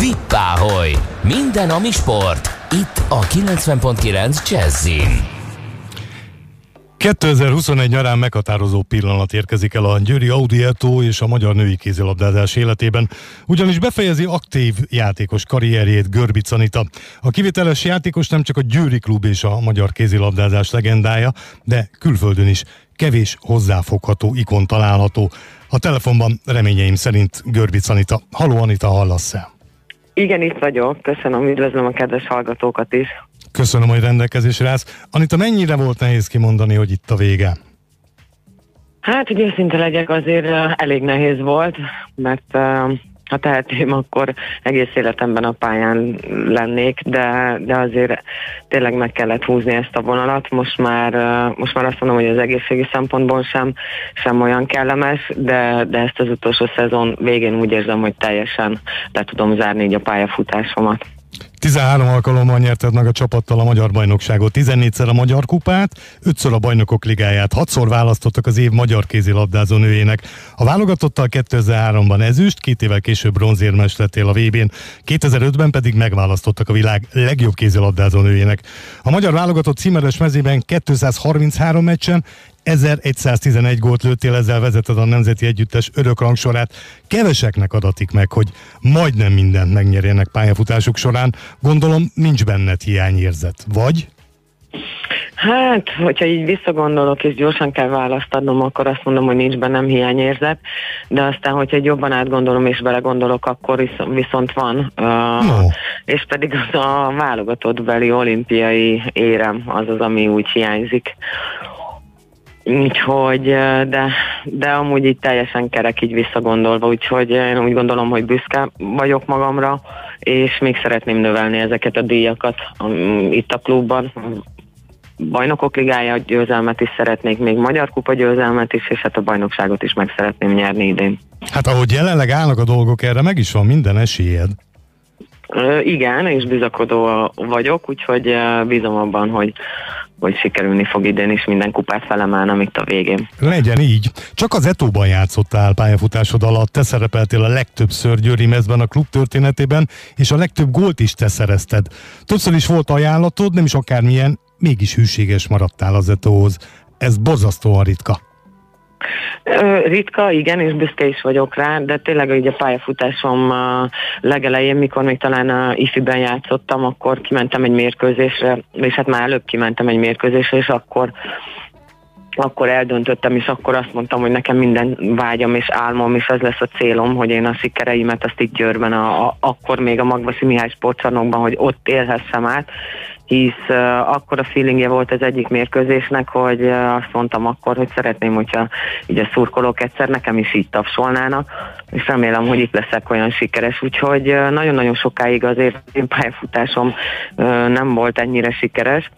Vippáholy! Minden, ami sport. Itt a 90.9 Jazzin. 2021 nyarán meghatározó pillanat érkezik el a Győri Audi Eto és a magyar női kézilabdázás életében, ugyanis befejezi aktív játékos karrierjét Görbic Anita. A kivételes játékos nem csak a Győri klub és a magyar kézilabdázás legendája, de külföldön is kevés hozzáfogható ikon található. A telefonban reményeim szerint Görbic Anita. Haló Anita, hallasz-e? Igen, itt vagyok. Köszönöm, üdvözlöm a kedves hallgatókat is. Köszönöm, hogy rendelkezésre állsz. Anita, mennyire volt nehéz kimondani, hogy itt a vége? Hát, hogy őszinte legyek, azért elég nehéz volt, mert ha tehetném, akkor egész életemben a pályán lennék, de, de azért tényleg meg kellett húzni ezt a vonalat. Most már, most már azt mondom, hogy az egészségi szempontból sem, sem olyan kellemes, de, de ezt az utolsó szezon végén úgy érzem, hogy teljesen le tudom zárni így a pályafutásomat. 13 alkalommal nyerted meg a csapattal a magyar bajnokságot, 14-szer a magyar kupát, 5-ször a bajnokok ligáját, 6-szor választottak az év magyar kézilabdázó nőjének. A válogatottal 2003-ban ezüst, két évvel később bronzérmes lettél a VB-n, 2005-ben pedig megválasztottak a világ legjobb kézilabdázó nőjének. A magyar válogatott címeres mezében 233 meccsen 1111 gólt lőttél, ezzel vezeted a Nemzeti Együttes örök rangsorát. Keveseknek adatik meg, hogy majdnem mindent megnyerjenek pályafutásuk során. Gondolom nincs benned hiányérzet, vagy? Hát, hogyha így visszagondolok, és gyorsan kell választ adnom, akkor azt mondom, hogy nincs bennem hiányérzet, de aztán, hogyha egy jobban átgondolom és belegondolok, akkor viszont van. Uh, no. És pedig az a válogatott beli olimpiai érem, az az, ami úgy hiányzik. Úgyhogy, de, de amúgy így teljesen kerek így visszagondolva, úgyhogy én úgy gondolom, hogy büszke vagyok magamra, és még szeretném növelni ezeket a díjakat itt a klubban. Bajnokok ligája győzelmet is szeretnék, még Magyar Kupa győzelmet is, és hát a bajnokságot is meg szeretném nyerni idén. Hát ahogy jelenleg állnak a dolgok, erre meg is van minden esélyed. Igen, és bizakodó vagyok, úgyhogy bízom abban, hogy, hogy sikerülni fog idén is minden kupát felemelnem itt a végén. Legyen így. Csak az Etóban játszottál pályafutásod alatt, te szerepeltél a legtöbbször Győri mezben a klub történetében, és a legtöbb gólt is te szerezted. Többször is volt ajánlatod, nem is akármilyen, mégis hűséges maradtál az Etóhoz. Ez borzasztóan ritka. Ritka, igen, és büszke is vagyok rá, de tényleg így a pályafutásom legelején, mikor még talán a ifiben játszottam, akkor kimentem egy mérkőzésre, és hát már előbb kimentem egy mérkőzésre, és akkor akkor eldöntöttem, és akkor azt mondtam, hogy nekem minden vágyam és álmom, és ez lesz a célom, hogy én a sikereimet azt itt Győrben, a, a, akkor még a Magvasi Mihály sportcsarnokban, hogy ott élhessem át, hisz uh, akkor a feelingje volt az egyik mérkőzésnek, hogy uh, azt mondtam akkor, hogy szeretném, hogyha így a szurkolók egyszer nekem is így tapsolnának, és remélem, hogy itt leszek olyan sikeres, úgyhogy uh, nagyon-nagyon sokáig azért én pályafutásom uh, nem volt ennyire sikeres,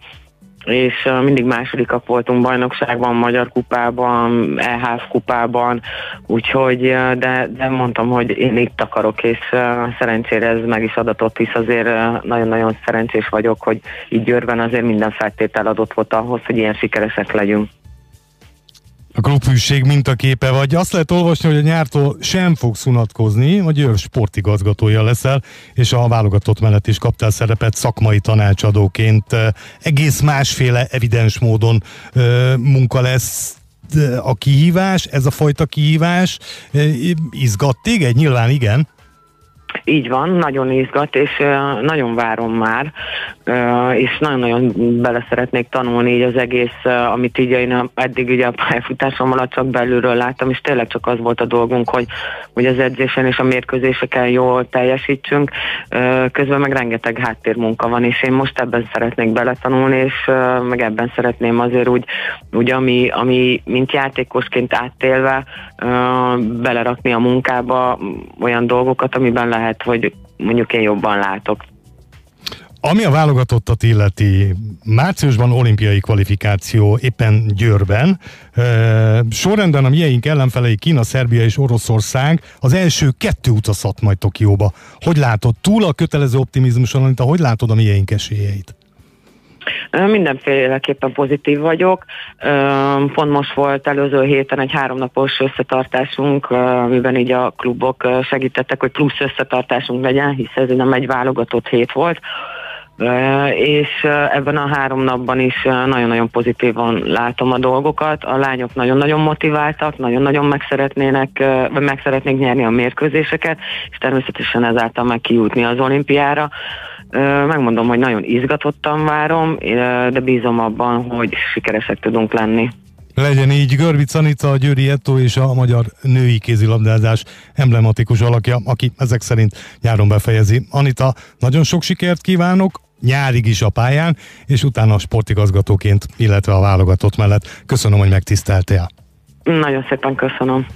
és mindig másodikak voltunk bajnokságban, Magyar kupában, EHF kupában, úgyhogy, de, de mondtam, hogy én itt akarok, és szerencsére ez meg is adatott, hisz azért nagyon-nagyon szerencsés vagyok, hogy így Győrben azért minden feltétel adott volt ahhoz, hogy ilyen sikeresek legyünk a klubhűség mintaképe vagy. Azt lehet olvasni, hogy a nyártól sem fogsz unatkozni, vagy ő sportigazgatója leszel, és a válogatott mellett is kaptál szerepet szakmai tanácsadóként. Egész másféle evidens módon munka lesz a kihívás, ez a fajta kihívás. Izgat téged? Nyilván igen. Így van, nagyon izgat, és nagyon várom már, és nagyon-nagyon bele szeretnék tanulni így az egész, amit így én eddig ugye a pályafutásom alatt csak belülről láttam, és tényleg csak az volt a dolgunk, hogy, hogy az edzésen és a mérkőzéseken jól teljesítsünk, közben meg rengeteg háttérmunka van, és én most ebben szeretnék beletanulni, és meg ebben szeretném azért úgy, úgy ami, ami mint játékosként áttélve belerakni a munkába olyan dolgokat, amiben lehet lehet, hogy mondjuk én jobban látok. Ami a válogatottat illeti, márciusban olimpiai kvalifikáció éppen Győrben. sorrendben a mieink ellenfelei Kína, Szerbia és Oroszország az első kettő utazhat majd Tokióba. Hogy látod, túl a kötelező optimizmuson, hogy látod a mieink esélyeit? Mindenféleképpen pozitív vagyok. Pont most volt előző héten egy háromnapos összetartásunk, amiben így a klubok segítettek, hogy plusz összetartásunk legyen, hisz ez nem egy válogatott hét volt és ebben a három napban is nagyon-nagyon pozitívan látom a dolgokat. A lányok nagyon-nagyon motiváltak, nagyon-nagyon meg szeretnének, vagy meg szeretnék nyerni a mérkőzéseket, és természetesen ezáltal meg kijutni az olimpiára. Megmondom, hogy nagyon izgatottan várom, de bízom abban, hogy sikeresek tudunk lenni. Legyen így Görvic Anita, a Győri Etto és a magyar női kézilabdázás emblematikus alakja, aki ezek szerint nyáron befejezi. Anita, nagyon sok sikert kívánok, nyárig is a pályán, és utána a sportigazgatóként, illetve a válogatott mellett. Köszönöm, hogy megtiszteltél. Nagyon szépen köszönöm.